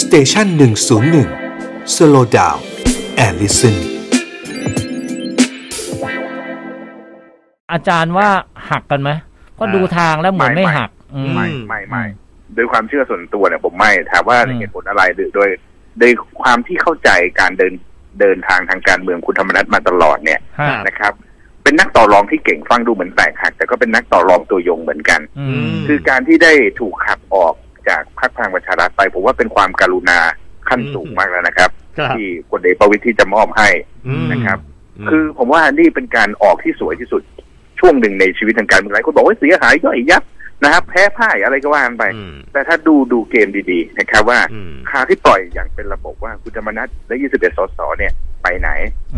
station one o one slow down and listenอาจารย์ว่าหักกันไหมก็ดูทางแล้วเหมือนไม่หักอืมไม่ไม่ไม่โดยความเชื่อส่วนตัวเนี่ยผมไม่ถามว่าอืมเหตุผลอะไรโดยโดยโดยความที่เข้าใจการเดินเดินทางทางการเมืองคุณธรรมนัสมาตลอดเนี่ยฮะนะครับ เป็นนักต่อรองที่เก่งฟังดูเหมือนแตกหัก แต่ก็เป็นนักต่อรองตัวยงเหมือนกันอืมคือการที่ได้ถูกขับออก จากพรรคพลังประชารัฐไป ผมว่าเป็นความการุณาขั้นสูงมากแล้วนะครับครับที่พลเอกประวิตยที่จะมอบให้มนะครับมคือผมว่านี่เป็นการออกที่สวยที่สุดช่วงหนึ่งในชีวิตทางการเมืองหลายคนบอกว่าเสียหายย่อยยับนะครับ แพ้พ่ายอะไรก็ว่ากันไปอืมแต่ถ้าดูดูเกมดีๆนะครับว่าอืมคาที่ปล่อยอย่างเป็นระบบว่าคุณธรรมนัฐและ 21 สสเนี่ยไปไหน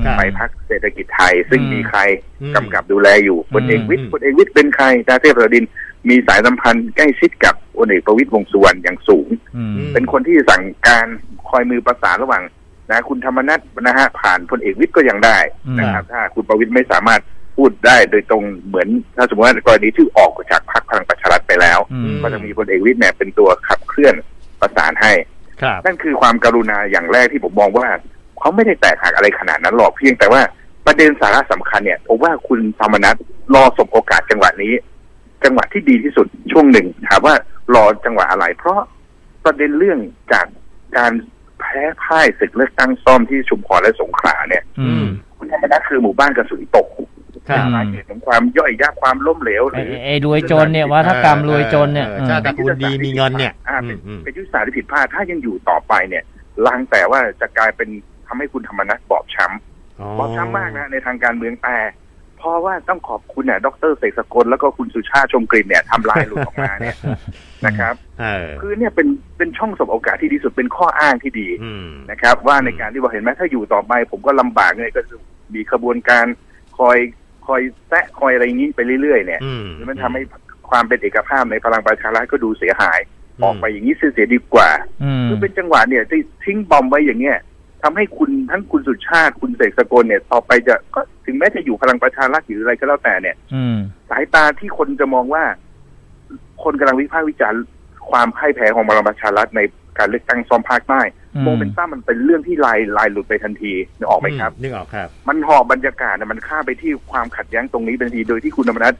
ครับไปพักเศรษฐกิจไทย ซึ่งอืมมีใครอืมกำกับดูแลอยู่พลเอกวิทอืย์มพลเอกวิทย์เป็นใครดาเทพประดิน มีสายสัมพันธ์ใกล้ชิดกับพลเอกประวิตยวงษ์สุวรรณอย่างสูงอืมเป็นคนที่สั่งการคอยมือประสานระหว่างนะคุณธรรมนัฐนะฮะผ่านพลเอกวิทย์ก็ยังได้นะครับถ้าคุณประวิตยไม่สามารถพูดได้โดยตรงเหมือนถ้าสมมติว่ากรณีที่ออกจากพรรคพลังประชารัฐไปแล้วอืมก็จะมีพลเอกวิทย์เนี่ยเป็นตัวขับเคลื่อนประสานให้ครับนั่นคือความการุณาอย่างแรกที่ผมมองว่าเขาไม่ได้แตกหักอะไรขนาดนั้นหรอกเพียงแต่ว่าประเด็นสาระสำคัญเนี่ยผมว่าคุณธรรมนัฐรอสบโอกาสจังหวะนี้ จังหวะที่ดีที่สุดช่วงหนึ่งถามว่ารอจังหวะอะไร เพราะประเด็นเรื่องจากการแพ้พ่ายศึกเลือกตั้งซ่อมที่ชุมพรและสงขลาเนี่ยอืมคุณธรรมนัฐคือหมู่บ้านกระสุนตกครับสาเหตุของความย่อยยับความล้มเหลวหไอ้รือไอ้รวยจนเนี่ยวัฒกรรมรวยจนเนี่ยออชาติตระกูลดีมีเงินเนี่ยอ่าอืเป็นมอืมเป็นยุทธศาสตร์ที่ผิดพลาดถ้ายังอยู่ต่อไปเนี่ยลางแต่ว่าจะกลายเป็นทำให้คุณธรรมนัฐบอบช้ำบอบช้ำมากนะในทางการเมืองแต่ เพราะว่าต้องขอบคุณเนี่ยดรเสกสกลแล้วก็คุณสุชาติชมกลิ่นเนี่ยทำลายหลุดออกมาเนี่ยนะครับเออคือเนี่ยเป็นเป็นช่องสบโอกาสที่ดีสุดเป็นข้ออ้างที่ดีอืมนะครับ ว่าในการที่ว่าเห็นไหมถ้าอยู่ต่อไป ผมก็ลำบากเนี่ยก็จะมีขบวนการคอยคอยแซะคอยอะไรอย่างนี้ไปเรื่อยๆ เนี่ยอืมมันทำให้ความเป็นเอกภาพในพลังประชารัฐก็ดูเสียหาย ออกไปอย่างนี้เสียดีกว่าอืมคือเป็นจังหวะเนี่ยที่ทิ้งบอมไว้อย่างเงี้ย ทำให้คุณทั้งคุณสุชาติคุณเสกสกลเนี่ยต่อไปจะก็ถึงแม้จะอยู่พลังประชารัฐหรืออะไรก็แล้วแต่เนี่ย อืมสายตาที่คนจะมองว่า คนกำลังวิพากษ์วิจารณ์ความพ่ายแพ้ของพลังประชารัฐในการเลือกตั้งซ่อมภาคใต้อืมโมเมนตัมมันเป็นเรื่องที่ลายลายหลุดไปทันทีนึกออกไหมครับนึกออกครับ มันหอบบรรยากาศน่ะมันข้ามไปที่ความขัดแย้งตรงนี้เป็นทีโดยที่คุณธรรมนัฐ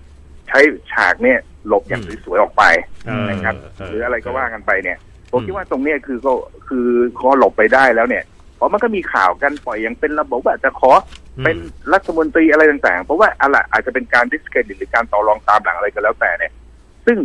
ใช้ฉากเนี่ยหลบอย่างอืมสวยๆออกไปเออนะครับเหรืออะไรก็ว่ากันไปเนี่ยผมอืมคิดว่าตรงเนี้ยคือก็คือขอหลบไปได้แล้วเนี่ย เพราะมันก็มีข่าวกันปล่อยยังเป็นระบบว่าจะขอเป็นรัฐมนตรีอะไรต่างๆ เพราะว่าอะไรอาจจะเป็นการดิสเครดิตหรือการต่อรองตามหลังอะไรก็แล้วแต่เนี่ย ซึ่ง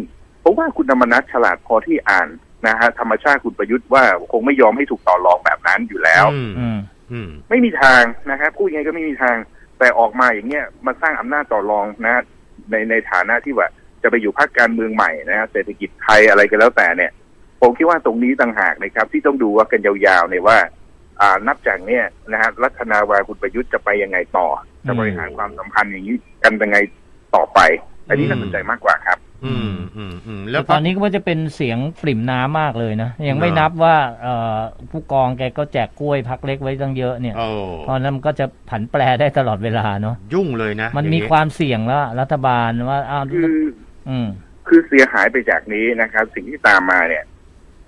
ผมว่าคุณธรรมนัฐฉลาดพอที่อ่านนะฮะธรรมชาติคุณประยุทธ์ว่าคงไม่ยอมให้ถูกต่อรองแบบนั้นอยู่แล้วอืมอืมอืมไม่มีทางนะครับพูดยังไงก็ไม่มีทาง แต่ออกมาอย่างเงี้ยมาสร้างอำนาจต่อรองนะ ในในฐานะที่ว่า จะไปอยู่พรรคการเมืองใหม่นะฮะเศรษฐกิจไทยอะไรก็แล้วแต่เนี่ย ผมคิดว่าตรงนี้ต่างหากนะครับ ที่ต้องดูว่ากันยาวๆเนี่ยว่าอ่า นับจากเนี่ยนะฮะรัฐนาวาคุณประยุทธ์จะไปยังไงต่อ จะบริหารความสัมพันธ์อย่างนี้กันยังไงต่อไป อันนี้น่าสนใจมากกว่าครับ อืมอืมอืมแล้แล้ววตอนนี้ก็ว่าจะเป็นเสียงปริ่มน้ำมากเลยนะ ยังไม่เนอะนับว่าเอ่อผู้กองแกก็แจกกล้วยพักเล็กไว้ตั้งเยอะเนี่ยโอ้เพราะนั้นมันก็จะผันแปรได้ตลอดเวลาเนาะยุ่งเลยนะ มันอย่งมีความเสี่ยงแล้ว รัฐบาลว่าอ้าวคืออืมคือเสียหายไปจากนี้นะครับ สิ่งที่ตามมาเนี่ย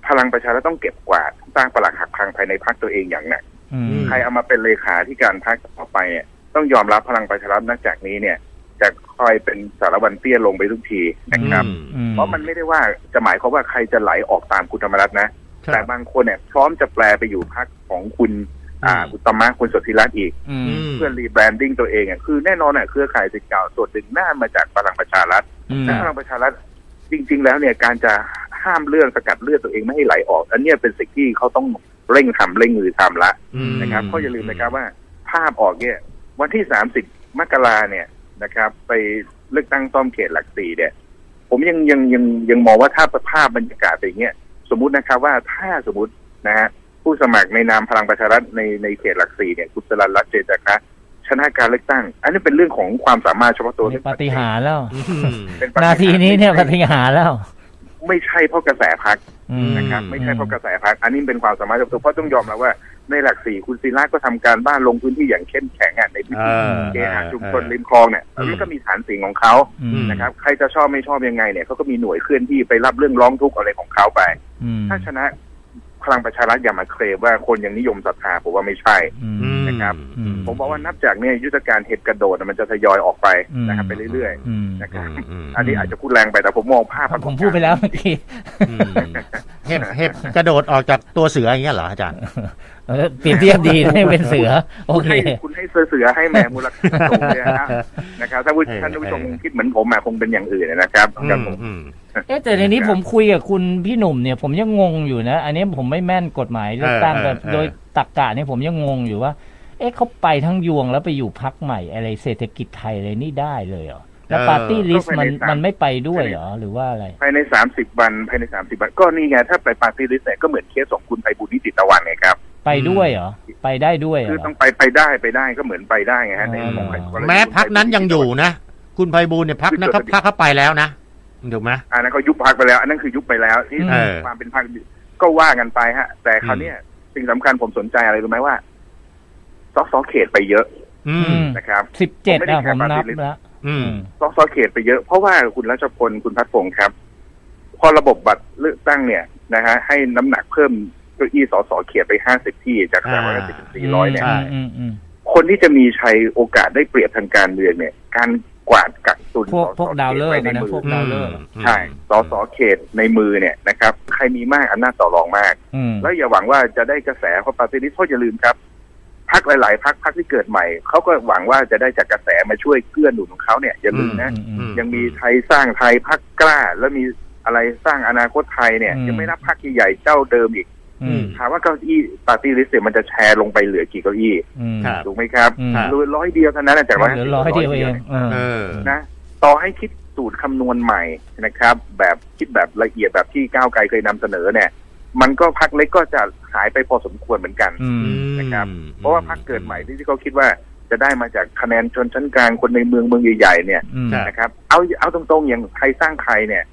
พลังประชารัฐต้องเก็บกวาดสร้างปลักหักพังภายในพรรคตัวเองอย่างหนักอืมใครเอามาเป็นเลขาที่การพรรคต่อไปเนี่ยต้องยอมรับพลังประชารัฐนักจากนี้เนี่ย จะคอยเป็นสารวัตรเตี้ยลงไปทุกทีนะครับอืมอืมเพราะมันไม่ได้ว่าจะหมายความว่าใครจะไหลออกตามคุณธรรมนัสนะครับแต่บางคนเนี่ยพร้อมจะแปรไปอยู่พรรคของคุณอ่าอืมอุตตมคุณสนธิรัตน์อีกอืมมเพื่อ rebranding ตัวเองอะคือแน่นอนอะเครือข่ายศิษย์เก่าส่วนหนึ่งน่ามาจากพลังประชารัฐอืมและพลังประชารัฐจริง ๆ แล้วเนี่ยการจะห้ามเรื่องสกัดเลือดตัวเองไม่ให้ไหลออก อันเนี้ยเป็นสิ่งที่เขาต้องเร่งทำเร่งมือทำละอืมนะครับเพราะอย่าลืมนะครับว่าภาพออกเนี่ยวันที่30มกราเนี่ยนะครับ ไปเลือกตั้งซ่อมเขตหลักสี่เนี่ยผมยังยังยังยังมองว่าถ้าภาพบรรยากาศเป็นอย่างเงี้ยสมมุตินะครับว่าถ้าสมมตินะฮะผู้สมัครในนามพลังประชารัฐในในเขตหลักสี่เนี่ยคุณสรันรัตน์เจนจาคะชนะการเลือกตั้ง อันนี้เป็นเรื่องของความสามารถเฉพาะตัวนี่ปาฏิหาริย์แล้วอืมเป็นปฏิหรนาย์ทีนี้เนี่ยปาฏิหาริย์แล้ว ไม่ใช่เพราะกระแสพักอืมนะครับไม่ใช่เพราะกระแสพักอันนี้เป็นความสามารถเฉพาะตัวเพราะต้องยอมรับว่าในหลักสี่คุณศิระก็ทำการบ้านลงพื้นที่อย่างเข้มแข็งอะในพื้นที่เออเคหะชุมชนริมคลองเนี่ยอืมมันก็มีฐานเสียงของเขาอืมนะครับ ใครจะชอบไม่ชอบยังไงเนี่ยเขาก็มีหน่วยเคลื่อนที่ไปรับเรื่องร้องทุกข์อะไรของเขาไปอืมถ้าชนะ พลังประชารัฐอย่ามาเคลมว่าคนยังนิยมศรัทธาผมว่าไม่ใช่อืมอืมนะครับอืมผมบอกว่านับจากเนี้ยุทธการเห็ดกระโดดน่ะมันจะทยอยออกไปนะครับอืมไปเรื่อยอืมๆนะครับอืมอันนี้อาจจะพูดแรงไปแต่ผมมองภาพผมพูดไปแล้วเมื่อกี้อืม เห็บเห็บกระโดดออกจากตัวเสืออย่างเงี้ยเหรออาจารย์เออเปรียบเทียบดีให้เป็นเสือ โอคุณเคให้คุณให้เสือเสือให้แหมมูลค่าสูงเลยนะนะครับถ้าผู้เออท่านผู้ชมเออคิดเหมือนผมอะคงเป็นอย่างอื่นนะครับอืครับมผมอืมเอ๊ะแต่ในนี้ผมคุยกับคุณพี่หนุ่มเนี่ย ผมยังงงอยู่นะ อันนี้ผมไม่แม่นกฎหมายเลือกตั้งเออแต่เออโดยตรรกะเนี่ยผมยังงงอยู่ว่า เอ๊ะเขาไปทั้งยวงแล้วไปอยู่พรรคใหม่อะไรเศรษฐกิจไทยอะไรนี่ได้เลยเหรอ แล้วปาร์ตี้ลิสต์มันมันไม่ไปด้วยเหรอหรือว่าอะไร ภายในสามสิบวันภายในสามสิบวันก็นี่ไงถ้าไปปาร์ตี้ลิสต์เนี่ยก็เหมือนเคสของคุณไพบูลย์ นิติตะวันไงครับ ไปด้วยเหรอ ไปได้ด้วยเหรคืออต้องไปไปได้ไปได้ก็เหมือนไปได้ไงฮะในอ๋อของใครกรณีแม้พักนั้นยังอยู่นะ คุณไพบูลย์เนี่ยพักนั้นเขาพักเข้าไปแล้วนะถูกไหมอันนั้นก็ยุบพักไปแล้ว อันนั้นคือยุบไปแล้วที่เออความเป็นพักก็ว่ากันไปฮะ แต่คราวเนี้ยสิ่งสำคัญผมสนใจอะไรรู้ไหมว่าสสเขตไปเยอะอือืมมนะครับสิบเจ็ดผมไม่ได้อะผมนับแค่แล้ว อืมสสเขตไปเยอะ เพราะว่าคุณรัชพลคุณพัฒพงศ์ครับ พอระบบบัตรเลือกตั้งเนี่ยนะฮะให้น้ำหนักเพิ่มเก้าอี้สสเขตไปห้าสิบที่จากสามร้อยห้าสิบสี่ร้อยเนี่ยใช่อืมอืมคนที่จะมีชัยโอกาสได้เปรียบทางการเมืองเนี่ย การกวาดกักตุนพวกสสพวกดาวฤกษ์เขตอะไว้ในนะมือพวกดาวฤกษ์อะใช่สสเขตในมือเนี่ยนะครับ ใครมีมากอำนาจต่อรองมากอืมแล้วอย่าหวังว่าจะได้กระแสเพราะปาร์ตี้ลิสต์เพราะอย่าลืมครับ พรรคหลาย ๆ พรรคพรรคที่เกิดใหม่เขาก็หวังว่าจะได้จากกระแสมาช่วยเกื้อหนุนของเขาเนี่ยอย่าลืมนะอืมอืมยังมีไทยสร้างไทยพรรคกล้า แล้วมีอะไรสร้างอนาคตไทยเนี่ยอืมยังไม่นับพรรคใหญ่ๆเจ้าเดิมอีกอืมถามว่าเก้าอี้ปาร์ตี้ลิสต์เนี่ยมันจะแชร์ลงไปเหลือกี่เก้าอี้อืมครับถูกไหมครับอืมเหลือร้อยเดียวเท่านั้นนะจากร้อยเหลือร้อยเดียวเองเออเออนะต่อให้คิดสูตรคำนวณใหม่นะครับ แบบคิดแบบละเอียดแบบที่ก้าวไกลเคยนำเสนอเนี่ย มันก็พรรคเล็กก็จะหายไปพอสมควรเหมือนกันอืมนะครับ เพราะว่าพรรคเกิดใหม่ที่เขาคิดว่าจะได้มาจากคะแนนชนชั้นกลางคนในเมืองเมืองใหญ่ๆเนี่ยอืมครับนะครับ เอาเอาตรงๆอย่างไทยสร้างไทยเนี่ย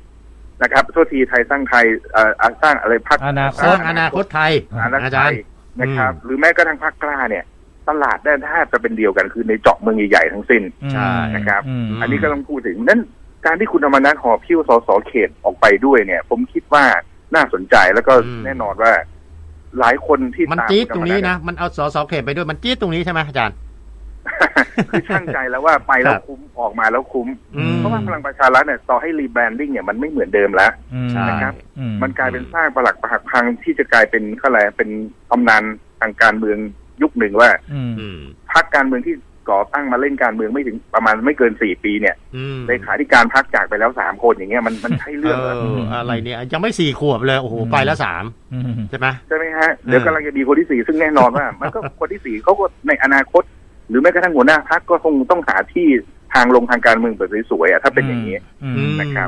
นะครับโทษทีไทยสร้างไทยเอ่ออ่าสร้างอะไรพักอนาคสร้าตงอนาคตไทยอนาคอาตจาไทรยย์นะครับอืมหรือแม้กระทั่งภาคกล้าเนี่ย ตลาดได้แทบจะเป็นเดียวกันคือในเจาะเมืองใหญ่ๆทั้งสิ้นใช่นะครับมอันนี้ก็ต้องพูดถึงนั้นการที่คุณธรรมนัฐหอบพิ้วสสเขตออกไปด้วยเนี่ย ผมคิดว่า น่าสนใจแล้วก็อืมแน่นอนว่า หลายคนที่มันตามจี๊ดคุณตธรมงนัฐนี้นะมันเอาสอสอเขตไปด้วยมันจี๊ดตรงนี้ใช่ไหมอาจารย์คือช่างใจแล้วว่าไปแล้วครับคุ้มออกมาแล้วคุ้มอืมเพราะว่าพลังประชารัฐเนี่ยต่อให้ rebranding เนี่ยมันไม่เหมือนเดิมแล้วอืมใช่นะครับอืมันกลายเป็นสร้างประหลักประหักพังที่จะกลายเป็นเขาอะไรเป็นตำนานทางการเมืองยุคหนึ่งว่าอืมอืมพรรคการเมืองที่ ก่อตั้งมาเล่นการเมืองไม่ถึงประมาณไม่เกินสี่ปีเนี่ยอืมเลขาธิการพรรคจากไปแล้วสามคนอย่างเงี้ยมันมันใช่เอเรื่องเหรอออะไรเนี่ยยังไม่สี่ขวบเลยโอ้โหไปแล้วสามอืมใช่ไหมใช่ไหมฮะเดี๋ยวกำลังจะมีคนที่สี่ซึ่งแน่นอนว่า มันก็คนที่สี่เขาก็ในอนาคต หรือแม้กระทั่งหัวหน้าพรรคก็คงต้องหาที่ทางลงทางการเมืองแบบสวยๆอะถ้าเป็นอย่างนี้อืมอืมนะครับ